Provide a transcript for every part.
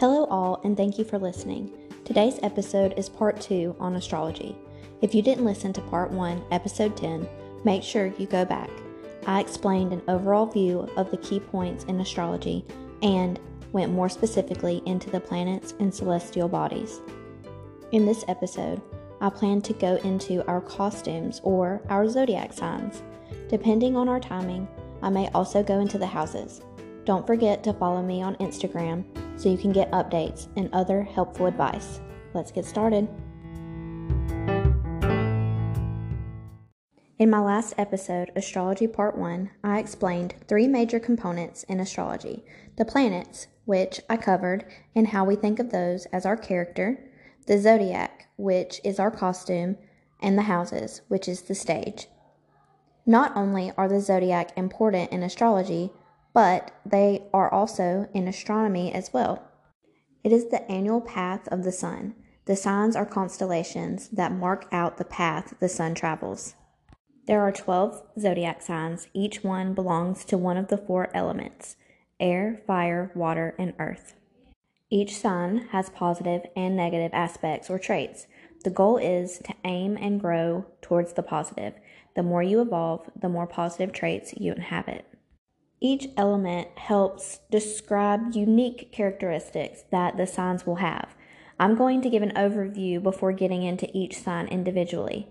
Hello, all, and thank you for listening. Today's episode is part two on astrology. If you didn't listen to part one, episode 10, make sure you go back. I explained an overall view of the key points in astrology and went more specifically into the planets and celestial bodies. In this episode, I plan to go into our costumes or our zodiac signs. Depending on our timing, I may also go into the houses. Don't forget to follow me on Instagram so you can get updates and other helpful advice. Let's get started. In my last episode, Astrology Part 1, I explained three major components in astrology the planets, which I covered, and how we think of those as our character, the zodiac, which is our costume, and the houses, which is the stage. Not only are the zodiac important in astrology, but they are also in astronomy as well. It is the annual path of the sun. The signs are constellations that mark out the path the sun travels. There are 12 zodiac signs. Each one belongs to one of the four elements air, fire, water, and earth. Each sign has positive and negative aspects or traits. The goal is to aim and grow towards the positive. The more you evolve, the more positive traits you inhabit. Each element helps describe unique characteristics that the signs will have. I'm going to give an overview before getting into each sign individually.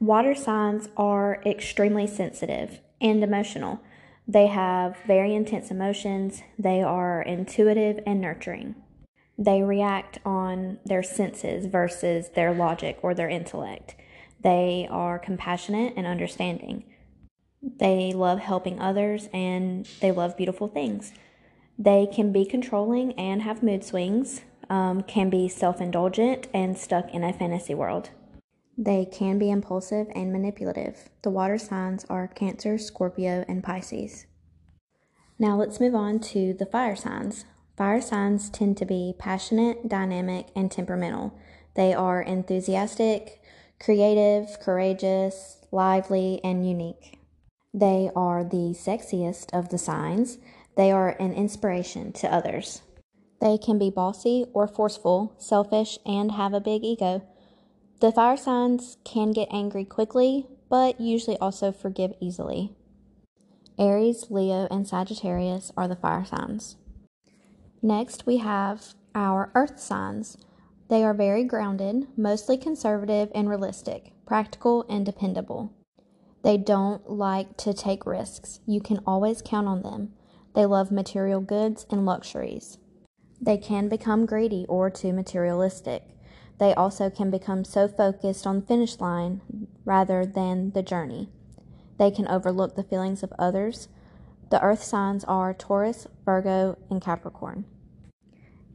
Water signs are extremely sensitive and emotional. They have very intense emotions, they are intuitive and nurturing. They react on their senses versus their logic or their intellect. They are compassionate and understanding. They love helping others and they love beautiful things. They can be controlling and have mood swings, um, can be self indulgent and stuck in a fantasy world. They can be impulsive and manipulative. The water signs are Cancer, Scorpio, and Pisces. Now let's move on to the fire signs. Fire signs tend to be passionate, dynamic, and temperamental. They are enthusiastic, creative, courageous, lively, and unique. They are the sexiest of the signs. They are an inspiration to others. They can be bossy or forceful, selfish, and have a big ego. The fire signs can get angry quickly, but usually also forgive easily. Aries, Leo, and Sagittarius are the fire signs. Next, we have our earth signs. They are very grounded, mostly conservative and realistic, practical and dependable. They don't like to take risks. You can always count on them. They love material goods and luxuries. They can become greedy or too materialistic. They also can become so focused on the finish line rather than the journey. They can overlook the feelings of others. The earth signs are Taurus, Virgo, and Capricorn.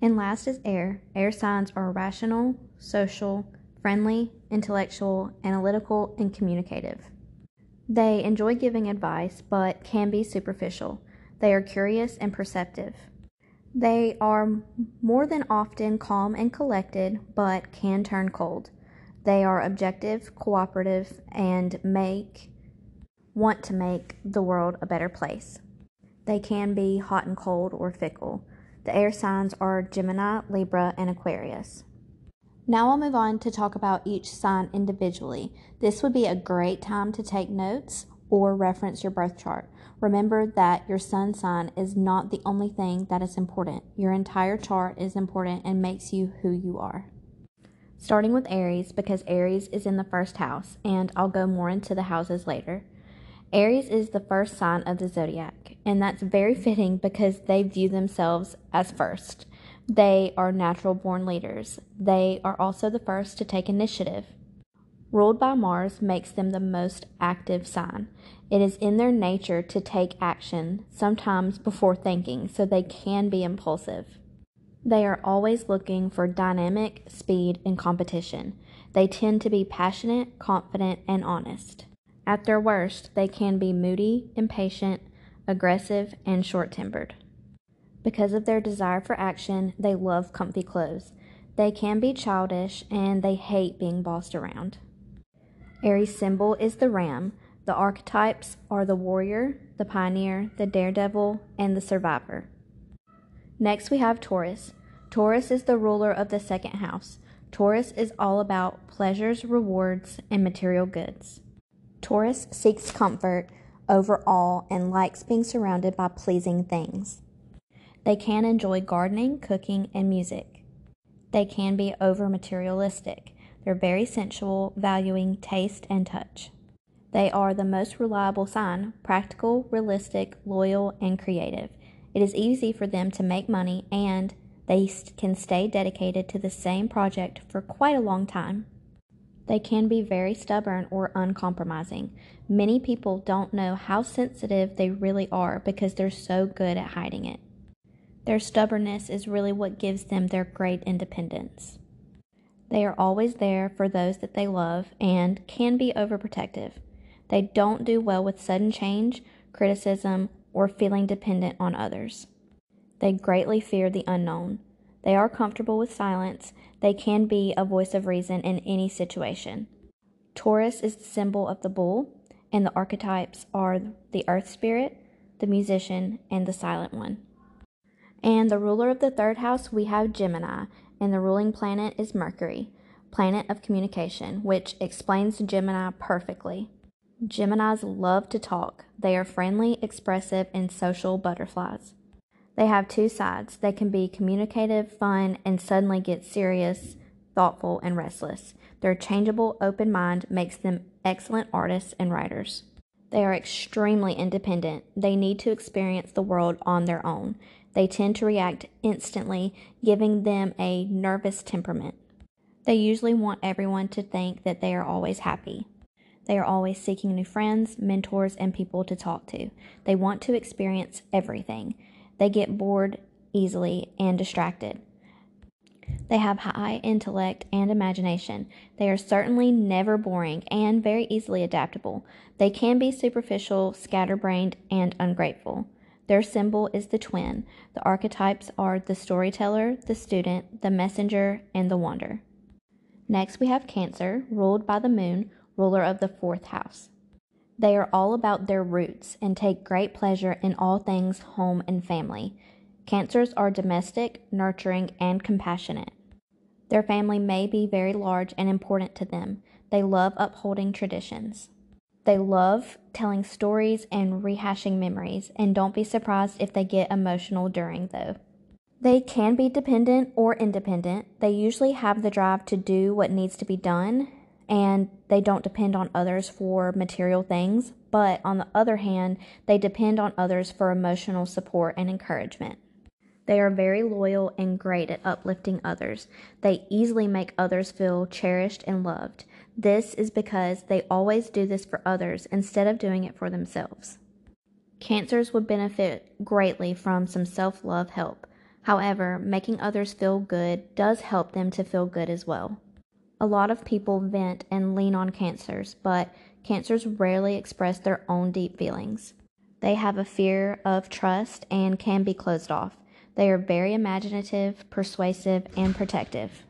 And last is air. Air signs are rational, social, friendly, intellectual, analytical, and communicative. They enjoy giving advice but can be superficial. They are curious and perceptive. They are more than often calm and collected but can turn cold. They are objective, cooperative, and make want to make the world a better place. They can be hot and cold or fickle. The air signs are Gemini, Libra, and Aquarius. Now I'll move on to talk about each sign individually. This would be a great time to take notes or reference your birth chart. Remember that your sun sign is not the only thing that is important. Your entire chart is important and makes you who you are. Starting with Aries, because Aries is in the first house, and I'll go more into the houses later. Aries is the first sign of the zodiac, and that's very fitting because they view themselves as first. They are natural born leaders. They are also the first to take initiative. Ruled by Mars makes them the most active sign. It is in their nature to take action, sometimes before thinking, so they can be impulsive. They are always looking for dynamic, speed, and competition. They tend to be passionate, confident, and honest. At their worst, they can be moody, impatient, aggressive, and short tempered. Because of their desire for action, they love comfy clothes. They can be childish and they hate being bossed around. Aries' symbol is the ram. The archetypes are the warrior, the pioneer, the daredevil, and the survivor. Next, we have Taurus. Taurus is the ruler of the second house. Taurus is all about pleasures, rewards, and material goods. Taurus seeks comfort over all and likes being surrounded by pleasing things. They can enjoy gardening, cooking, and music. They can be over materialistic. They're very sensual, valuing taste and touch. They are the most reliable sign, practical, realistic, loyal, and creative. It is easy for them to make money and they can stay dedicated to the same project for quite a long time. They can be very stubborn or uncompromising. Many people don't know how sensitive they really are because they're so good at hiding it. Their stubbornness is really what gives them their great independence. They are always there for those that they love and can be overprotective. They don't do well with sudden change, criticism, or feeling dependent on others. They greatly fear the unknown. They are comfortable with silence. They can be a voice of reason in any situation. Taurus is the symbol of the bull, and the archetypes are the earth spirit, the musician, and the silent one. And the ruler of the third house, we have Gemini, and the ruling planet is Mercury, planet of communication, which explains Gemini perfectly. Geminis love to talk. They are friendly, expressive, and social butterflies. They have two sides. They can be communicative, fun, and suddenly get serious, thoughtful, and restless. Their changeable, open mind makes them excellent artists and writers. They are extremely independent. They need to experience the world on their own. They tend to react instantly, giving them a nervous temperament. They usually want everyone to think that they are always happy. They are always seeking new friends, mentors, and people to talk to. They want to experience everything. They get bored easily and distracted. They have high intellect and imagination. They are certainly never boring and very easily adaptable. They can be superficial, scatterbrained, and ungrateful. Their symbol is the twin. The archetypes are the storyteller, the student, the messenger, and the wonder. Next, we have Cancer, ruled by the moon, ruler of the fourth house. They are all about their roots and take great pleasure in all things home and family. Cancers are domestic, nurturing, and compassionate. Their family may be very large and important to them. They love upholding traditions. They love telling stories and rehashing memories, and don't be surprised if they get emotional during, though. They can be dependent or independent. They usually have the drive to do what needs to be done and they don't depend on others for material things, but on the other hand, they depend on others for emotional support and encouragement. They are very loyal and great at uplifting others. They easily make others feel cherished and loved. This is because they always do this for others instead of doing it for themselves. Cancers would benefit greatly from some self love help. However, making others feel good does help them to feel good as well. A lot of people vent and lean on cancers, but cancers rarely express their own deep feelings. They have a fear of trust and can be closed off. They are very imaginative, persuasive, and protective.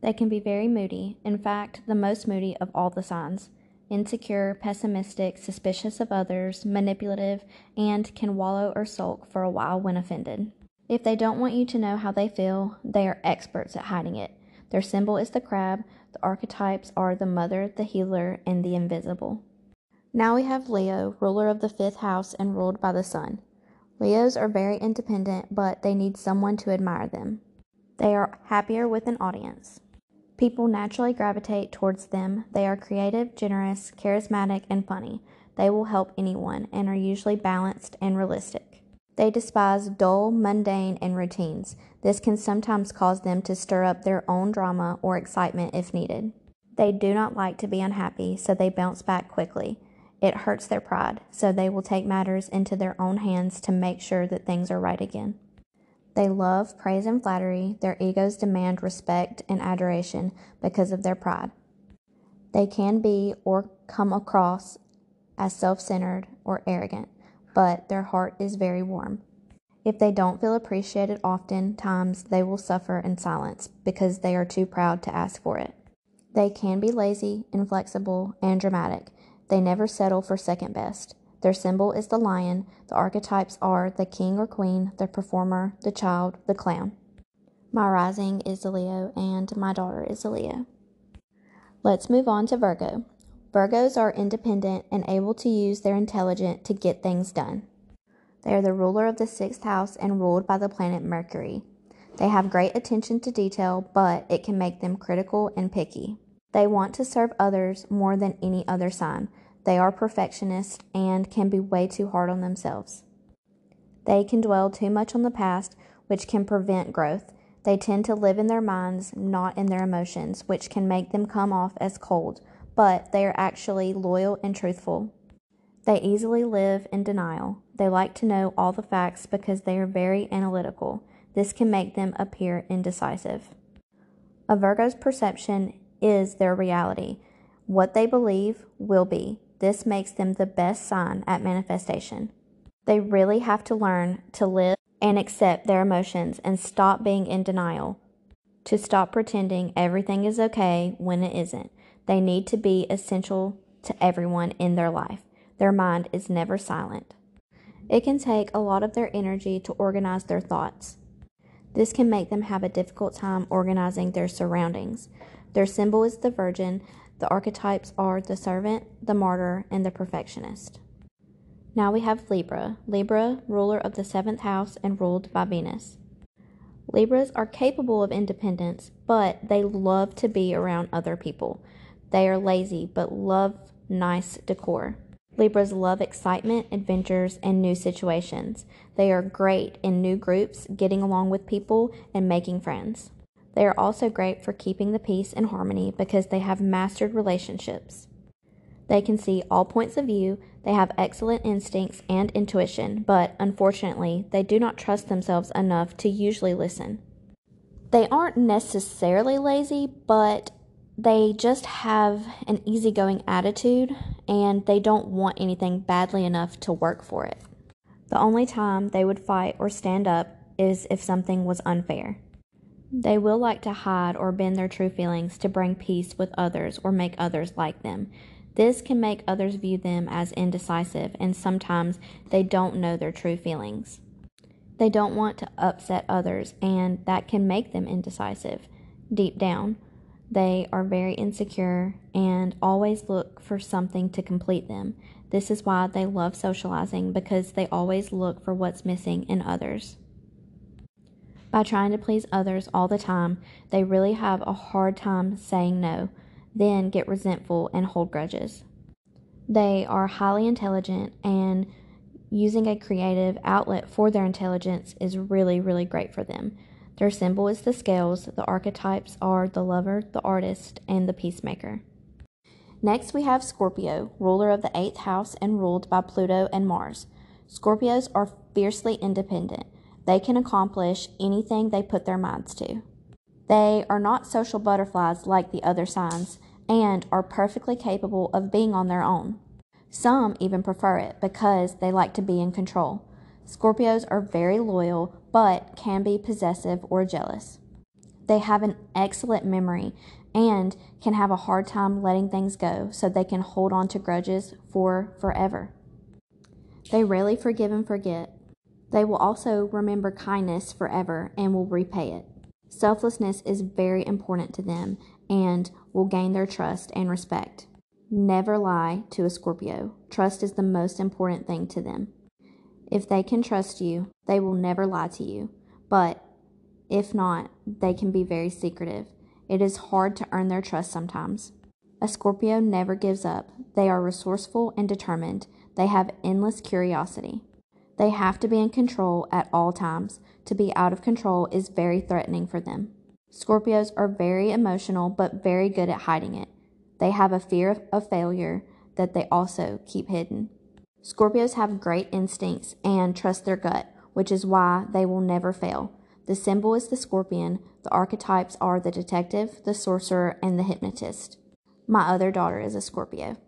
They can be very moody, in fact, the most moody of all the signs. Insecure, pessimistic, suspicious of others, manipulative, and can wallow or sulk for a while when offended. If they don't want you to know how they feel, they are experts at hiding it. Their symbol is the crab, the archetypes are the mother, the healer, and the invisible. Now we have Leo, ruler of the fifth house and ruled by the sun. Leos are very independent, but they need someone to admire them. They are happier with an audience. People naturally gravitate towards them. They are creative, generous, charismatic, and funny. They will help anyone and are usually balanced and realistic. They despise dull, mundane, and routines. This can sometimes cause them to stir up their own drama or excitement if needed. They do not like to be unhappy, so they bounce back quickly. It hurts their pride, so they will take matters into their own hands to make sure that things are right again. They love praise and flattery. Their egos demand respect and adoration because of their pride. They can be or come across as self centered or arrogant but their heart is very warm. If they don't feel appreciated oftentimes, they will suffer in silence because they are too proud to ask for it. They can be lazy, inflexible, and dramatic. They never settle for second best. Their symbol is the lion. The archetypes are the king or queen, the performer, the child, the clown. My rising is a Leo, and my daughter is a Leo. Let's move on to Virgo. Virgos are independent and able to use their intelligence to get things done. They are the ruler of the sixth house and ruled by the planet Mercury. They have great attention to detail, but it can make them critical and picky. They want to serve others more than any other sign. They are perfectionists and can be way too hard on themselves. They can dwell too much on the past, which can prevent growth. They tend to live in their minds, not in their emotions, which can make them come off as cold, but they are actually loyal and truthful. They easily live in denial. They like to know all the facts because they are very analytical. This can make them appear indecisive. A Virgo's perception is their reality. What they believe will be. This makes them the best sign at manifestation. They really have to learn to live and accept their emotions and stop being in denial, to stop pretending everything is okay when it isn't. They need to be essential to everyone in their life. Their mind is never silent. It can take a lot of their energy to organize their thoughts. This can make them have a difficult time organizing their surroundings. Their symbol is the Virgin. The archetypes are the servant, the martyr, and the perfectionist. Now we have Libra. Libra, ruler of the seventh house and ruled by Venus. Libras are capable of independence, but they love to be around other people. They are lazy but love nice decor. Libras love excitement, adventures, and new situations. They are great in new groups, getting along with people, and making friends. They are also great for keeping the peace and harmony because they have mastered relationships. They can see all points of view, they have excellent instincts and intuition, but unfortunately, they do not trust themselves enough to usually listen. They aren't necessarily lazy, but they just have an easygoing attitude and they don't want anything badly enough to work for it. The only time they would fight or stand up is if something was unfair. They will like to hide or bend their true feelings to bring peace with others or make others like them. This can make others view them as indecisive, and sometimes they don't know their true feelings. They don't want to upset others, and that can make them indecisive. Deep down, they are very insecure and always look for something to complete them. This is why they love socializing because they always look for what's missing in others. By trying to please others all the time, they really have a hard time saying no, then get resentful and hold grudges. They are highly intelligent, and using a creative outlet for their intelligence is really, really great for them. Their symbol is the scales, the archetypes are the lover, the artist, and the peacemaker. Next, we have Scorpio, ruler of the eighth house and ruled by Pluto and Mars. Scorpios are fiercely independent. They can accomplish anything they put their minds to. They are not social butterflies like the other signs and are perfectly capable of being on their own. Some even prefer it because they like to be in control. Scorpios are very loyal but can be possessive or jealous. They have an excellent memory and can have a hard time letting things go so they can hold on to grudges for forever. They rarely forgive and forget, they will also remember kindness forever and will repay it. Selflessness is very important to them and will gain their trust and respect. Never lie to a Scorpio. Trust is the most important thing to them. If they can trust you, they will never lie to you. But if not, they can be very secretive. It is hard to earn their trust sometimes. A Scorpio never gives up. They are resourceful and determined. They have endless curiosity. They have to be in control at all times. To be out of control is very threatening for them. Scorpios are very emotional but very good at hiding it. They have a fear of failure that they also keep hidden. Scorpios have great instincts and trust their gut, which is why they will never fail. The symbol is the scorpion. The archetypes are the detective, the sorcerer, and the hypnotist. My other daughter is a Scorpio.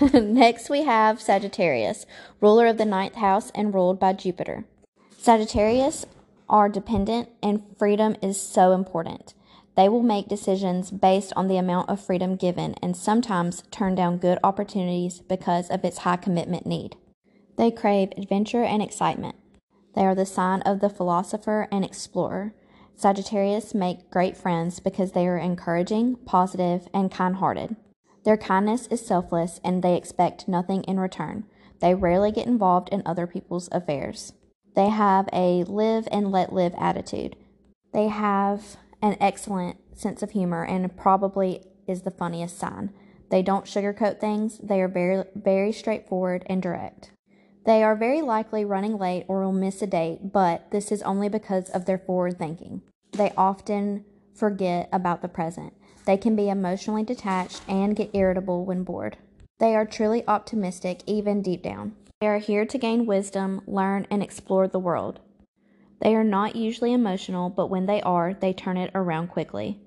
Next, we have Sagittarius, ruler of the ninth house and ruled by Jupiter. Sagittarius are dependent, and freedom is so important. They will make decisions based on the amount of freedom given and sometimes turn down good opportunities because of its high commitment need. They crave adventure and excitement. They are the sign of the philosopher and explorer. Sagittarius make great friends because they are encouraging, positive, and kind hearted. Their kindness is selfless and they expect nothing in return. They rarely get involved in other people's affairs. They have a live and let live attitude. They have an excellent sense of humor and probably is the funniest sign. They don't sugarcoat things, they are very, very straightforward and direct. They are very likely running late or will miss a date, but this is only because of their forward thinking. They often forget about the present. They can be emotionally detached and get irritable when bored. They are truly optimistic, even deep down. They are here to gain wisdom, learn, and explore the world. They are not usually emotional, but when they are, they turn it around quickly.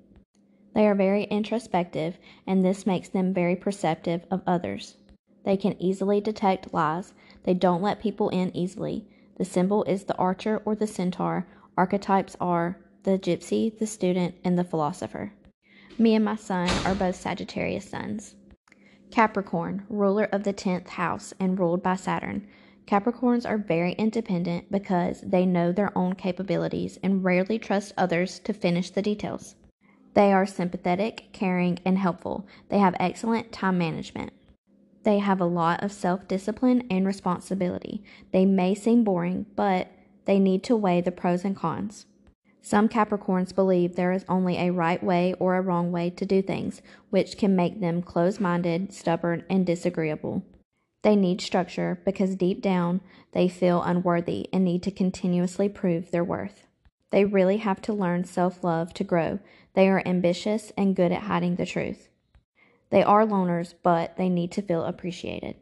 They are very introspective, and this makes them very perceptive of others. They can easily detect lies. They don't let people in easily. The symbol is the archer or the centaur. Archetypes are the gypsy, the student, and the philosopher. Me and my son are both Sagittarius suns. Capricorn, ruler of the 10th house and ruled by Saturn. Capricorns are very independent because they know their own capabilities and rarely trust others to finish the details. They are sympathetic, caring, and helpful. They have excellent time management. They have a lot of self discipline and responsibility. They may seem boring, but they need to weigh the pros and cons. Some Capricorns believe there is only a right way or a wrong way to do things, which can make them close minded, stubborn, and disagreeable. They need structure because deep down they feel unworthy and need to continuously prove their worth. They really have to learn self love to grow. They are ambitious and good at hiding the truth. They are loners, but they need to feel appreciated.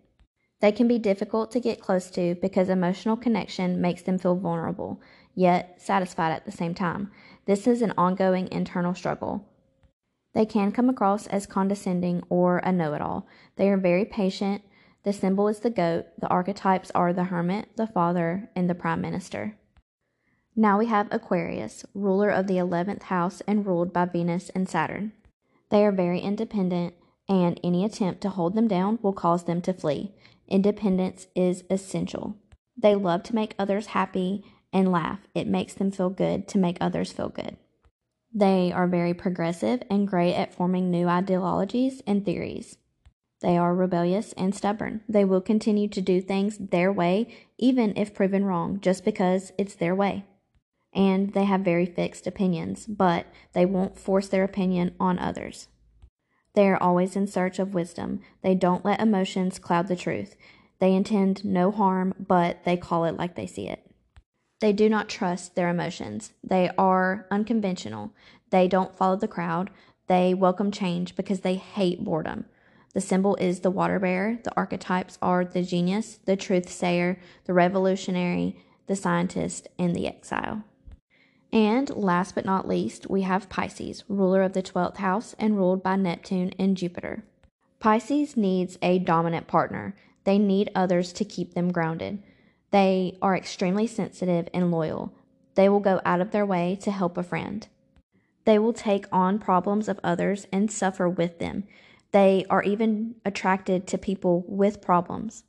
They can be difficult to get close to because emotional connection makes them feel vulnerable, yet satisfied at the same time. This is an ongoing internal struggle. They can come across as condescending or a know it all. They are very patient. The symbol is the goat. The archetypes are the hermit, the father, and the prime minister. Now we have Aquarius, ruler of the 11th house and ruled by Venus and Saturn. They are very independent and any attempt to hold them down will cause them to flee. Independence is essential. They love to make others happy and laugh. It makes them feel good to make others feel good. They are very progressive and great at forming new ideologies and theories. They are rebellious and stubborn. They will continue to do things their way, even if proven wrong, just because it's their way. And they have very fixed opinions, but they won't force their opinion on others. They are always in search of wisdom. They don't let emotions cloud the truth. They intend no harm, but they call it like they see it. They do not trust their emotions. They are unconventional. They don't follow the crowd. They welcome change because they hate boredom. The symbol is the water bearer. The archetypes are the genius, the truth sayer, the revolutionary, the scientist, and the exile. And last but not least, we have Pisces, ruler of the 12th house and ruled by Neptune and Jupiter. Pisces needs a dominant partner. They need others to keep them grounded. They are extremely sensitive and loyal. They will go out of their way to help a friend. They will take on problems of others and suffer with them. They are even attracted to people with problems,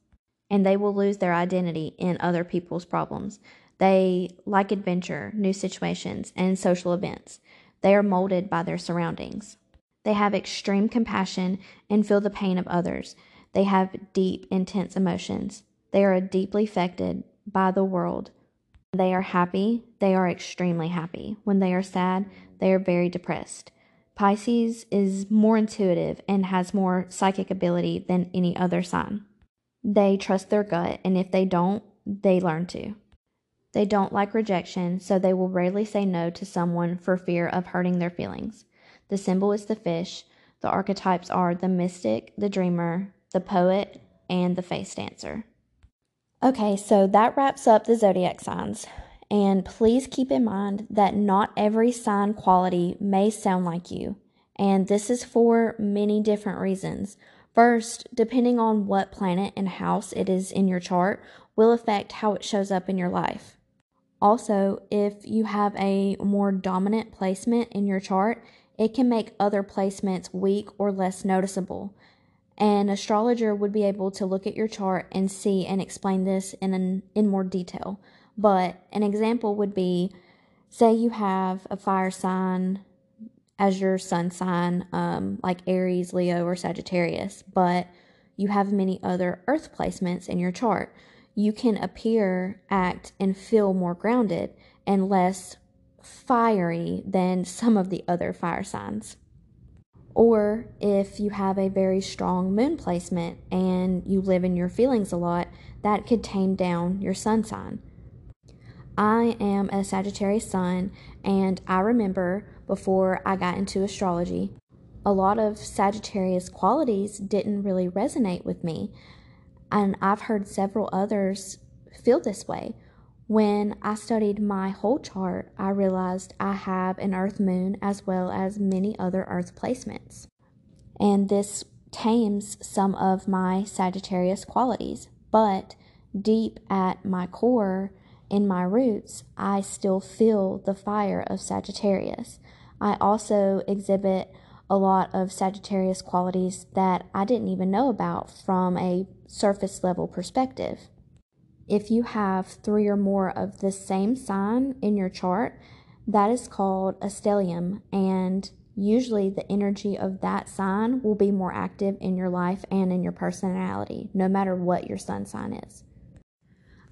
and they will lose their identity in other people's problems. They like adventure, new situations, and social events. They are molded by their surroundings. They have extreme compassion and feel the pain of others. They have deep, intense emotions. They are deeply affected by the world. They are happy. They are extremely happy. When they are sad, they are very depressed. Pisces is more intuitive and has more psychic ability than any other sign. They trust their gut, and if they don't, they learn to. They don't like rejection, so they will rarely say no to someone for fear of hurting their feelings. The symbol is the fish. The archetypes are the mystic, the dreamer, the poet, and the face dancer. Okay, so that wraps up the zodiac signs. And please keep in mind that not every sign quality may sound like you. And this is for many different reasons. First, depending on what planet and house it is in your chart, will affect how it shows up in your life. Also, if you have a more dominant placement in your chart it can make other placements weak or less noticeable. An astrologer would be able to look at your chart and see and explain this in an, in more detail. But an example would be say you have a fire sign as your sun sign, um, like Aries, Leo, or Sagittarius, but you have many other earth placements in your chart. You can appear, act, and feel more grounded and less fiery than some of the other fire signs. Or if you have a very strong moon placement and you live in your feelings a lot, that could tame down your sun sign. I am a Sagittarius sun, and I remember before I got into astrology, a lot of Sagittarius qualities didn't really resonate with me. And I've heard several others feel this way. When I studied my whole chart, I realized I have an Earth moon as well as many other Earth placements. And this tames some of my Sagittarius qualities. But deep at my core, in my roots, I still feel the fire of Sagittarius. I also exhibit a lot of Sagittarius qualities that I didn't even know about from a surface level perspective. If you have three or more of the same sign in your chart, that is called a stellium, and usually the energy of that sign will be more active in your life and in your personality, no matter what your sun sign is.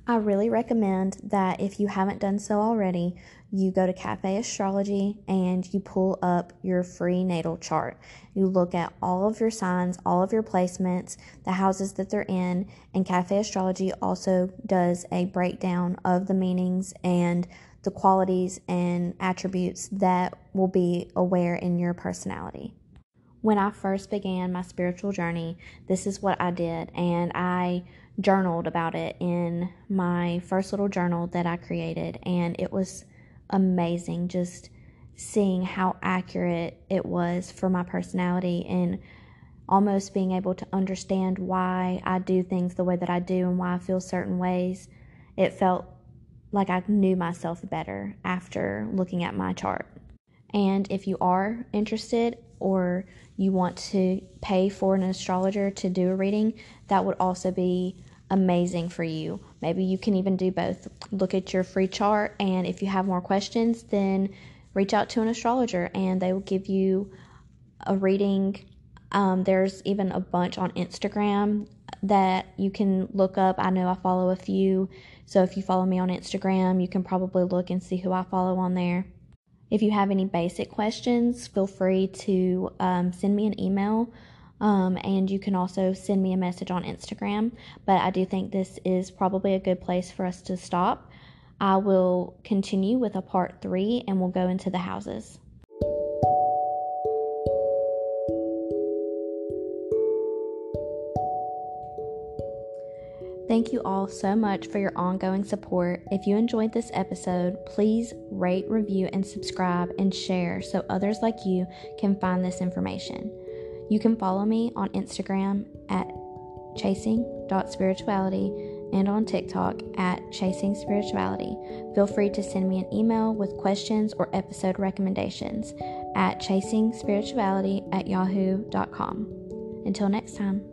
I really recommend that if you haven't done so already, you go to Cafe Astrology and you pull up your free natal chart. You look at all of your signs, all of your placements, the houses that they're in, and Cafe Astrology also does a breakdown of the meanings and the qualities and attributes that will be aware in your personality. When I first began my spiritual journey, this is what I did, and I journaled about it in my first little journal that I created, and it was amazing just seeing how accurate it was for my personality and almost being able to understand why I do things the way that I do and why I feel certain ways. It felt like I knew myself better after looking at my chart. And if you are interested or you want to pay for an astrologer to do a reading, that would also be amazing for you. Maybe you can even do both. Look at your free chart, and if you have more questions, then reach out to an astrologer and they will give you a reading. Um, there's even a bunch on Instagram that you can look up. I know I follow a few, so if you follow me on Instagram, you can probably look and see who I follow on there. If you have any basic questions, feel free to um, send me an email. Um, and you can also send me a message on Instagram. But I do think this is probably a good place for us to stop. I will continue with a part three and we'll go into the houses. Thank you all so much for your ongoing support. If you enjoyed this episode, please rate, review, and subscribe and share so others like you can find this information. You can follow me on Instagram at chasing.spirituality and on TikTok at Chasing Spirituality. Feel free to send me an email with questions or episode recommendations at chasingspirituality at yahoo.com. Until next time.